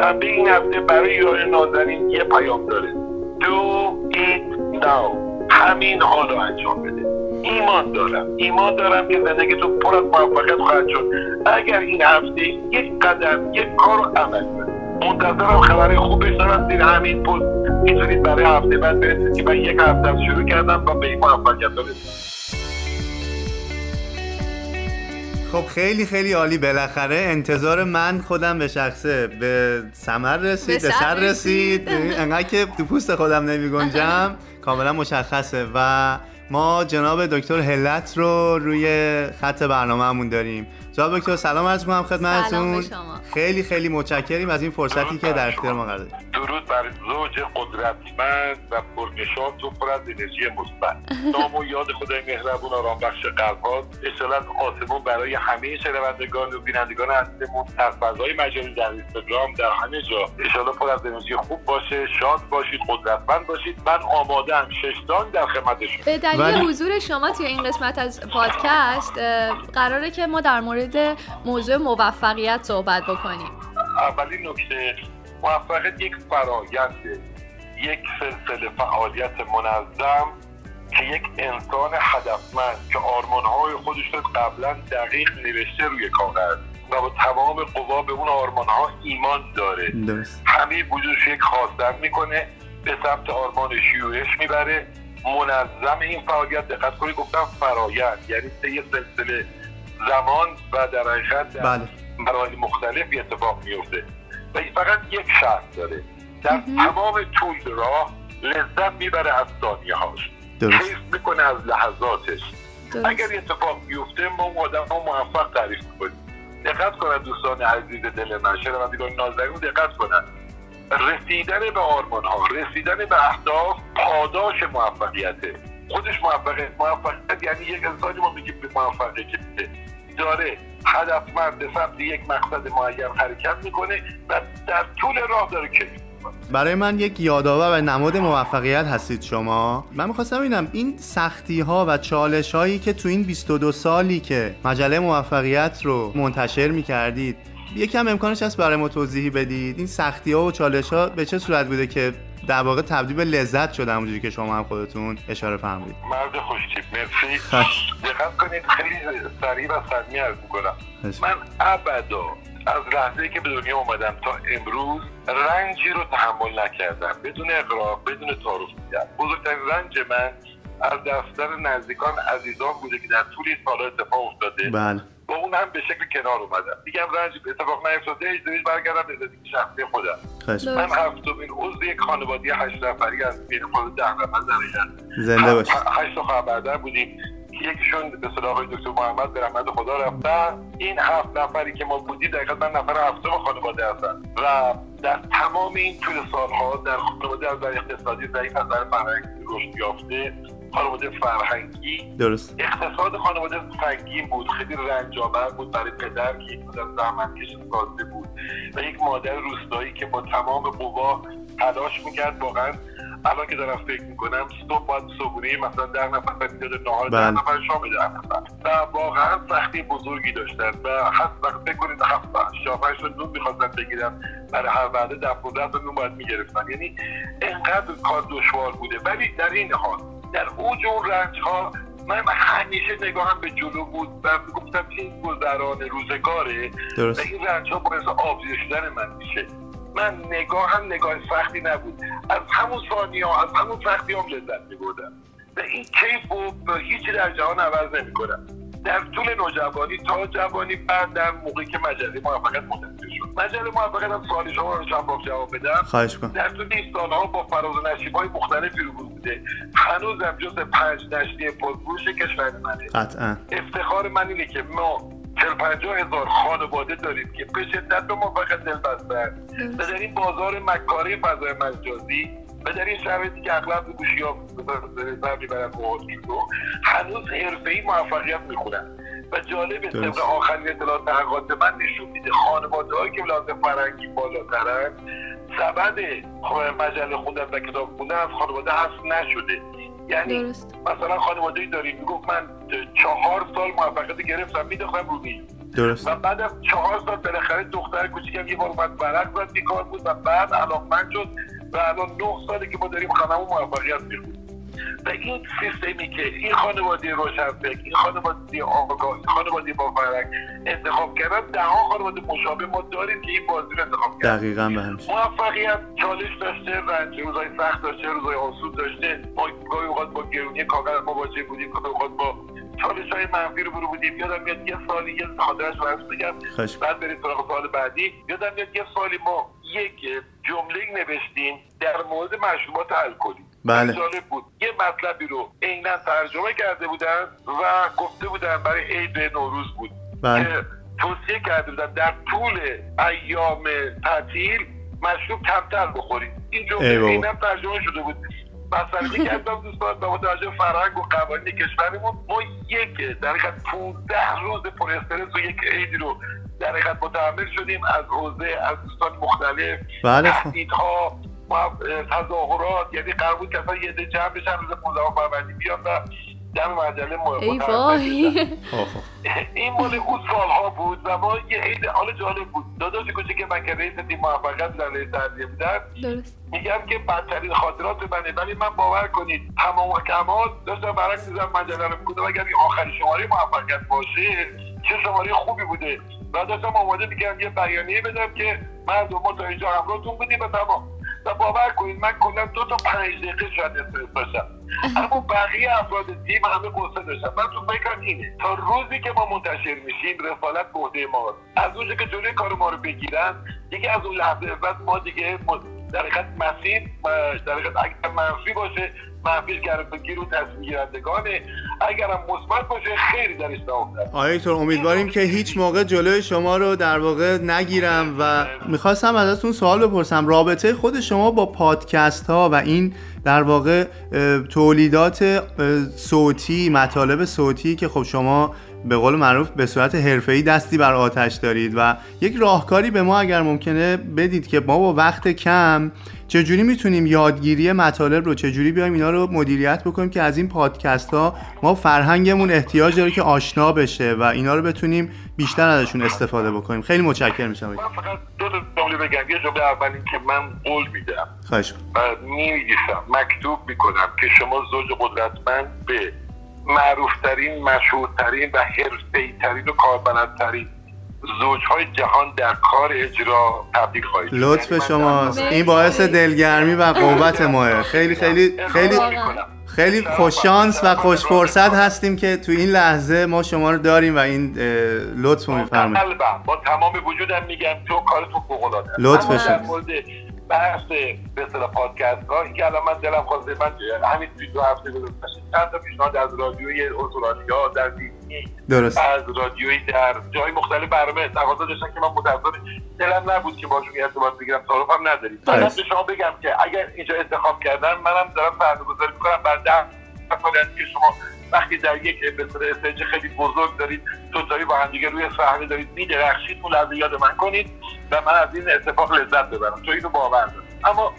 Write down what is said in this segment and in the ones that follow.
شنبه این هفته برای یار نازنین یه پیام داره. Do it now. همین حال رو انجام بده. ایمان دارم. ایمان دارم که زندگی تو پر از موفقیت خواهد شد. اگر این هفته یک قدم یک کار رو عمل کنید منتظرم خبر خوب بشنوم زیر همین پست. می‌تونید برای هفته بعد برسید که من یک هفته شروع کردم و به این موفقیت رسیدم. خب خیلی خیلی عالی. بالاخره انتظار من خودم به شخصه به سمر رسید به سر رسید. انقدر که تو پوست خودم نمی گنجم کاملا مشخصه و ما جناب دکتر هلت رو روی خط برنامهمون داریم. جناب دکتر سلام عرض می‌کنم خدمتتون. خیلی خیلی متشکریم از این فرصتی که در اختیار ما قرار درود بر زوج قدرتمند و پرنشاط و پر از انرژی مثبت. نام و یاد خدای مهربون آرام بخش قلب ها اشتالت آسمون برای همه شنوندگان و بینندگان عزیزمون در فضای مجازی در اینستاگرام در همه جا. اشتالا پر از انرژی خوب باشه شاد باشید قدرتمند باشید. من آماده ام ششتان در خدمتشون به دلیل حضور شما توی این قسمت از پادکست قراره که ما در مورد موضوع موفقیت صحبت بکنیم. اولین نکته موفقیت یک فرایند یک سلسله فعالیت منظم که یک انسان هدفمند که آرمانهای خودش رو قبلا دقیق نوشته روی کاغذ و با تمام قوا به اون آرمانها ایمان داره. همه وجودش یک خواستن می‌کنه به سمت آرمانش یورش می‌بره. منظم این فعالیت دقت کنید گفتم فرایند یعنی یه سلسله زمان و در حقیقت بله. مراحل مختلفی اتفاق میفته. و فقط یک شرط داره. در تمام طول راه لذت می‌بره از ثانیه هاش حیث می‌کنه از لحظاتش. اگر اتفاق بیفته ما آدم ها موفق تعریف می‌کنیم. دقت کنن دوستان عزیز دل من شنوندگان نازنین دقت کنن. رسیدن به آرمان ها رسیدن به اهداف پاداش موفقیته. خودش موفقیت موفقیت یعنی یک انسانی ما میگیم به موفقیت. داره هدفمند به سمت یک مقصد معین حرکت می‌کنه و در طول راه داره کیف برای من یک یادآور و نماد موفقیت هستید شما. من می‌خواستم ببینم این سختی ها و چالش هایی که تو این 22 سالی که مجله موفقیت رو منتشر می‌کردید یکم امکانش هست برای ما توضیحی بدید؟ این سختی ها و چالش ها به چه صورت بوده که در واقع تبدیل به لذت شده همونجوری که شما هم خودتون اشاره فرمودید. مرد خوشتیپ مرسی. دقت کنید خیلی سریع و صمیمی عرض می‌کنم من ابدا از لحظه که به دنیا اومدم تا امروز رنجی رو تحمل نکردم. بدون اقرار بدون تعارف میگم بزرگترین رنج من از دفتر نزدیکان عزیزان بوده که در طول این سالها اتفاق افتاده. بله. با اون هم به شکل کنار اومدم. میگم رنج اتفاق نیفتاده اجازه برگردم به زندگی شخصی خودم. من هفتمین عضو یک خانواده هشت نفری از یک خانواده ده نفر زنده باشید. هشت تا خواهر بودیم. یکیشون به صلاح آقای دکتر محمد به رحمت خدا رفتن این هفت نفری که ما بودیم دقیقا من نفر هفتم خانواده هستم. و در تمام این طول سالها در خانواده از در اقتصادی ضعیف از در فرهنگی رشد یافته. خانواده فرهنگی. درست. اقتصاد خانواده سنگین بود خیلی رنجآور بود برای پدر که یک مدر زحمتکش سازده بود و یک مادر روستایی که با تمام قوا تلاش می‌کرد. واقعا الان که دارم فکر می‌کنم صبح باید صبحونه مثلا ده نفر می‌داد نهار ده بله. نفر شام نفر و واقعا سختی بزرگی داشتن و هست وقت فکر کنید هفت شافش رو نون می‌خواستن بگیرم برای هر وعده ده پونزده نون باید می‌گرفتن. یعنی انقدر کار دشوار بوده. ولی در این حال در اوج اون رنج ها من همیشه نگاهم به جلو بود و گفتم این گذران روزگاره درست. و این رنج ها باعث آبزیر شدن من میشه. من نگاه هم نگاه سختی نبود. از همون ثانی ها از همون سختی هم لذت میبردم. و این کیف رو هیچی در جهان عوض نمی‌کنم. در طول نوجوانی تا جوانی بعد در موقعی که مجله موفقیت منتشر شد. مجله موفقیت هم سوال شما رو چند جواب بدم. خواهش کن در طول این سالها با فراز و نشیب های مختلفی رو بوده. هنوزم جز پنج نشریه پرفروش کشور منه. قطعا. افتخار من اینه که ما چل پنجاه هزار خانواده داریم که به شدت به موفقیت دل بستن و در این بازار مکاره فضای مجازی و در این شرایطی که اغلب گوشی ها سر می‌برن رو هنوز حرفه موفقیت می‌خونن. و جالب طبق آخرین اطلاعات تحقیقات من نشون میده خانواده هایی که لازم فرنگی بالاترن سبد مجله خوندن و کتاب خوندن از خانواده حذف نشده. یعنی درست. مثلا خانواده داریم می‌گفت من چهار سال موفقیت گرفتم میداختم رو میز. درست. و بعد از چهار سال بالاخره دختر کوچیکم یه بار اومد برق زد بیکار بود و بعد علاقمند شد. و الان نه ساله که ما داریم خانمون موفقیت می‌خونیم. و این سیستمی که این خانواده روشنفکر این خانواده آگاه این خانواده با فرق انتخاب کردن ده ها خانواده مشابه ما داریم که این بازی رو انتخاب کردن. دقیقا به هم موفقیت چالش داشته رنج روزای سخت داشته روزای آسود داشته. ما گاهی اوقات با گرونی کاغذ مواجه بودیم گاهی اوقات با چالش های منفی رو برو بودیم. یادم میاد یه سالی یه خاطرش رو بگم. بعد بریم سراغ سال بعدی. یادم میاد یه سالی ما یک جمله نوشتیم در مورد مشروبات الکلی. بله. جالب بود. یه مطلبی رو عینا ترجمه کرده بودن و گفته بودن برای عید نوروز بود. بله. که توصیه کرده بودن در طول ایام تعطیل مشروب کمتر بخورید. این جمله عینا ترجمه شده بود. مسئله کردم دوستان با متوجه فرهنگ و قوانین کشورمون ما یک در حقیقت 15 روز پر استرس و یک عیدی رو در حقیقت متحمل شدیم از حوزه از دوستان مختلف بله. تهدیدها تظاهرات یعنی قرار بود که اصلا یه ده جمع بشن روز 15 فروردین بیان و دم مجله این مال اون سالها بود و ما یه عید حال جالب بود. داداش کوچیک من که رئیس تیم موفقیت در رئیس تربیه بودن میگم که بدترین خاطرات منه. ولی من باور کنید تمام کمال داشتم برعکس میزم مجله رو می‌کنم اگر این آخرین شماره موفقیت باشه چه شماره خوبی بوده؟ و داشتم آماده می‌کردم یه بیانیه بدم که مردم ما تا اینجا همراهتون بودیم و تمام. و باور کنید من کلا دو تا پنج دقیقه شاید استرس داشتم. اما بقیه افراد تیم همه قصه داشتن. من تو فکرم اینه تا روزی که ما منتشر میشیم رسالت به عهده ما از اونجا که جلوی کار ما رو بگیرن دیگه از اون لحظه بعد ما دیگه در حقیقت مسیر در حقیقت اگر منفی باشه منفیش گیر و تصمیم گیرندگانه اگرم مثبت باشه خیلی درش آقای امیدواریم که هیچ موقع جلوی شما رو در واقع نگیرم و می‌خواستم ازتون سوال بپرسم. رابطه خود شما با پادکست ها و این در واقع تولیدات صوتی مطالب صوتی که خب شما به قول معروف به صورت حرفه‌ای دستی بر آتش دارید و یک راهکاری به ما اگر ممکنه بدید که ما با وقت کم چجوری می‌تونیم یادگیری مطالب رو چجوری بیایم اینا رو مدیریت بکنیم که از این پادکست ها ما فرهنگمون احتیاج داره که آشنا بشه و اینا رو بتونیم بیشتر ازشون استفاده بکنیم. خیلی متشکرم میشم من فقط دو تا جمله بگم. یه جمله اول که من قول میدم خواهش. و می‌نویسم مکتوب می‌کنم که شما زوج قدرتمند به معروفترین مشهورترین و حرفه‌ای‌ترین و کاربلدترین زوجهای جهان در کار اجرا تبدیل خواهید لطف یعنی شما این باعث دلگرمی و قوت ماه. خیلی خیلی خیلی خیلی خوش شانس و خوش فرصت هستیم که تو این لحظه ما شما رو داریم و این لطف رو میفرمایید. با تمام وجودم میگم تو کارتون فوق العاده لطف شما بحث به اصطلاح پادکست ها این که الان من دلم خواسته من همین توی دو هفته گذشته چند تا پیشنهاد از رادیوی استرالیا در دیزنی درست. از رادیویی در جای مختلف برنامه تقاضا داشتن که من متأسفانه دلم نبود که باشون ارتباط بگیرم تعارف هم نداریم من به شما بگم که اگر اینجا انتخاب کردن منم دارم برنامه‌گذاری می‌کنم بعد ده که شما وقتی در یک استیج خیلی بزرگ دارید دوتایی با همدیگه روی صحنه دارید میدرخشید اون لحظه یاد من کنید و من از این اتفاق لذت ببرم. تو اینو باور دارم اما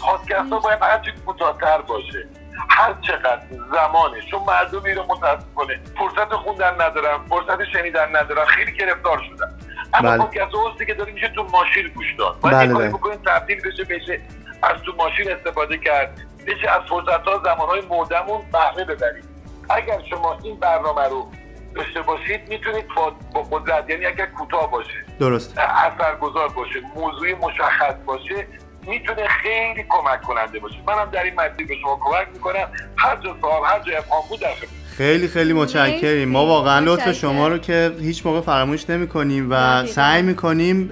پادکست ها باید هرچی کوتاهتر باشه. هر چقدر زمانه. چون مردمی رو متاسفانه فرصت خوندن ندارن فرصت شنیدن ندارن. خیلی گرفتار شدن. اما بله. پادکست هستی که داریم میشه تو ماشین گوش داد. باید بله کاری بکنیم تبدیل بشه بشه از تو ماشین استفاده کرد. بشه از فرصت ها زمان های مردمون بهره ببریم. اگر شما این برنامه رو داشته باشید می‌تونید با قدرت یعنی اگر کوتاه باشه درست. اثرگذار باشه موضوع مشخص باشه می‌تونه خیلی کمک کننده باشه. منم در این مسیر به شما کمک می‌کنم. هر جا سوال هر جا افهام بود در خیلی خیلی متشکریم. ما واقعا لطف شما رو که هیچ موقع فراموش نمی کنیم و سعی می کنیم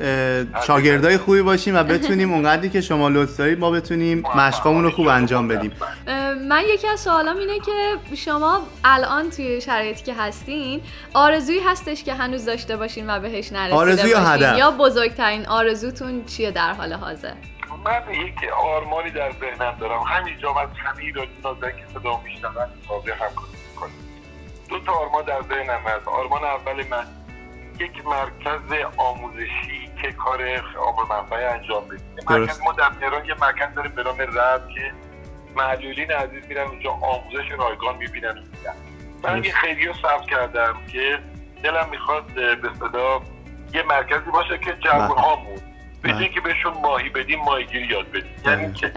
شاگردای خوبی باشیم و بتونیم اونقدری که شما لطف دارید ما بتونیم مشقامون رو خوب انجام بدیم. من یکی از سوالام اینه که شما الان توی شرایطی که هستین آرزویی هستش که هنوز داشته باشین و بهش نرسیده آرزوی یا هدف؟ یا بزرگترین آرزوتون چیه در حال حاضر؟ من یک آرمانی در ذهنم دارم. همینجا از همین را که صدا میشنون هم دو تا آرمان در ذهنم هست. آرمان اول من یک مرکز آموزشی که کار آب منفعه انجام بده مرکز ما در تهران یه مرکز داریم به نام رب که معلولین عزیز میرن اونجا آموزش رایگان می‌بینن من یه خیلی رو ثبت کردم که دلم می‌خواد به صدا یه مرکزی باشه که جوان هامون بدین که بهشون ماهی بدیم ماهیگیری یاد بدیم یعنی که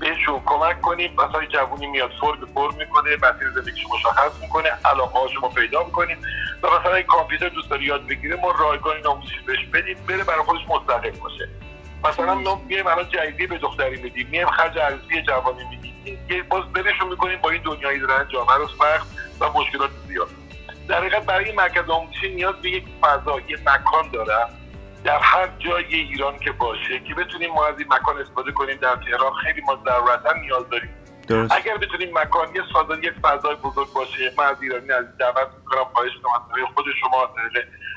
بهشون کمک کنیم مثلا جوونی میاد فرم فرم می‌کنه مسیر زندگیش مشخص می‌کنه علاقه هاشو پیدا می‌کنیم و مثلا این کامپیوتر دوست داری یاد بگیره ما رایگان ناموزش بهش بدیم بره برای خودش مستقل باشه. مثلا ما میایم الان جایزه به دختری میدیم میایم خرج عرضی جوانی میدیم. یه باز برشون می‌کنیم با این دنیایی دارن جامعه رو سخت و مشکلات زیاد. در حقیقت برای این مرکز آموزشی نیاز به یک فضا یه مکان داره. در هر جای ایران که باشه که بتونیم ما از این مکان استفاده کنیم در تهران خیلی ما ضرورتا نیاز داریم. درست. اگر بتونیم مکان یه فضا یک فضای بزرگ باشه من از ایرانی از دعوت می‌کنم خواهش کنم خود شما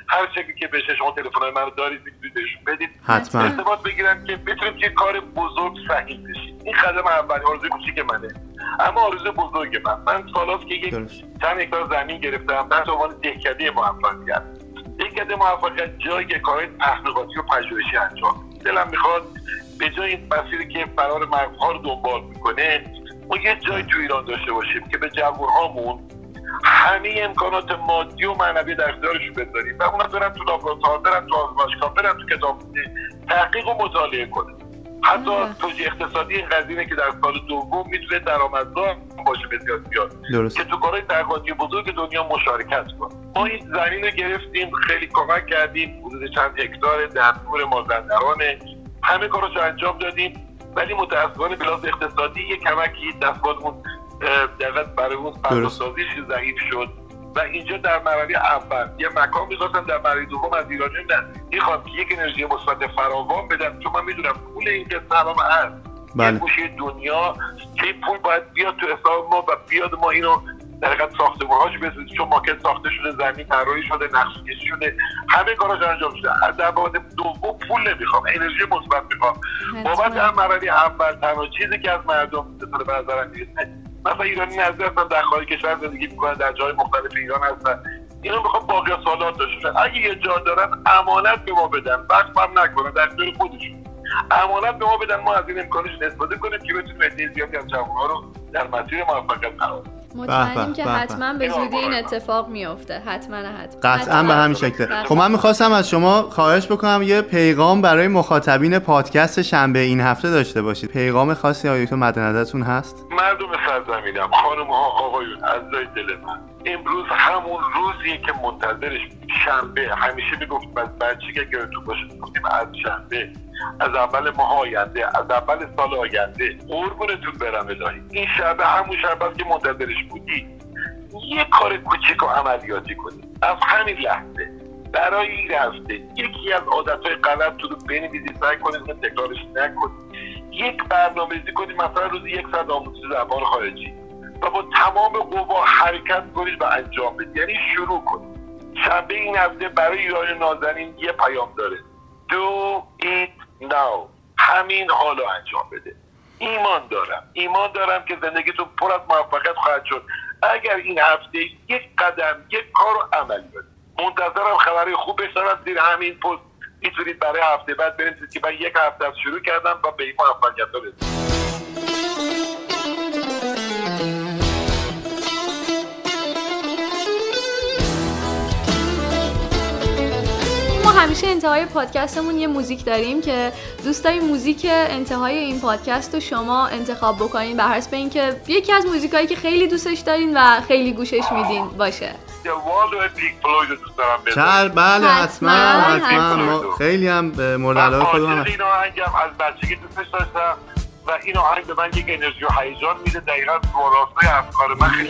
هر شکلی که بشه شما تلفن من رو دارید می‌تونید بهشون بدید. حتما. ارتباط بگیرن که بتونیم یه کار بزرگ سهیم بشیم. این قدم اول آرزوی کوچیک منه. اما آرزوی بزرگ من. من سالاست که یک چند هکتار زمین گرفتم در عنوان دهکده موفقیت دهکده موفقیت جایی که کارهای تحقیقاتی و پژوهشی انجام دلم می‌خواد به جای این مسیری که فرار مغزها رو دنبال می‌کنه ما یه جای تو ایران داشته باشیم که به جوانهامون همه امکانات مادی و معنوی در اختیارشون بذاریم و اونا برن تو لابراتوار برن تو آزمایشگاه برن تو کتاب تحقیق و مطالعه کنه حتی توجیه اقتصادی این قضیه که در سال دوم می‌تونه درآمدزا باشه بسیار زیاد. که تو کارهای تحقیقاتی بزرگ دنیا مشارکت کنه ما این زمین رو گرفتیم خیلی کمک کردیم حدود چند هکتار در دور مازندران. همه کاراشو انجام دادیم ولی متاسفانه بلاز اقتصادی یه کمکی دستگاهمون دقیقت برای اون فضاسازیش ضعیف شد. و اینجا در مرحله اول. یه مکان می‌خواستم در مرحله دوم از ایرانی نه می‌خوام که یک انرژی مثبت فراوان بدم چون من می‌دونم پول این که سلام هست. بله. یه گوشه دنیا که پول باید بیاد تو حساب ما و بیاد ما اینو در حقیقت ساختمون هاش بسازیم. چون ماکت ساخته شده زمین طراحی شده نقشه کشی شده. همه کاراش انجام شده. در بابت دوم پول نمی‌خوام انرژی مثبت می‌خوام. بابت هم مرحله اول تنها چیزی که از مردم به نظرم مثلا ایرانی نزدی هستن در خارج کشور زندگی می‌کنن در جای مختلف ایران هستن. اینو می‌خوام باقی سالات داشته اگه یه جا دارن امانت به ما بدن. وقت هم نکنن در اختیار خودشون. امانت به ما بدن. ما از این امکانش استفاده کنیم که بتونیم عده زیادی از جوانها رو در مسیر موفقیت قرار مطمئنیم که حتما به زودی این اتفاق میفته حتما حتما. قطعا به همین شکل. خب من می‌خواستم از شما خواهش بکنم یه پیغام برای مخاطبین پادکست شنبه این هفته داشته باشید. پیغام خاصی آیا تو مد نظرتون هست؟ مردم سرزمینم خانم ها آقایون از دل من. امروز همون روزیه که منتظرش شنبه همیشه می‌گفتیم از بچه که تو باشه از شنبه از اول ماه آینده از اول سال آینده. قربونتون برم الهی. این شب همون شب که منتظرش بودی. یه کار کوچیک و عملیاتی کنی. از همین لحظه. برای این هفته یکی از عادتهای غلط رو بنویسی سعی کنید تکرارش نکنید یک برنامه‌ریزی کنید مثلا روزی یک ساعت آموزش زبان خارجی. و با تمام قوا حرکت کنید و انجام بدید یعنی شروع کنید شنبه این هفته برای ایران نازنین یه پیام داره. Do it now همین حال رو انجام بده. ایمان دارم. ایمان دارم که زندگیتون پر از موفقیت خواهد شد. اگر این هفته یک قدم یک کار رو عملی کنید منتظرم خبری خوب بشنوم زیر همین پست. می‌تونید برای هفته بعد بنویسید که من یک هفته از شروع کردم و به این موفقیت همیشه انتهای پادکستمون یه موزیک داریم که دوست داریم موزیک انتهای این پادکست رو شما انتخاب بکنین بر حسب اینکه یکی از موزیکایی که خیلی دوستش دارین و خیلی گوشش میدین باشه. چل بله حتما حتما خیلی هم به مورد علاقه خودم این آهنگم از بچگی دوستش داشتم و این آهنگ به من یک انرژی و هیجان میده دقیقا راستای افکار من خیلی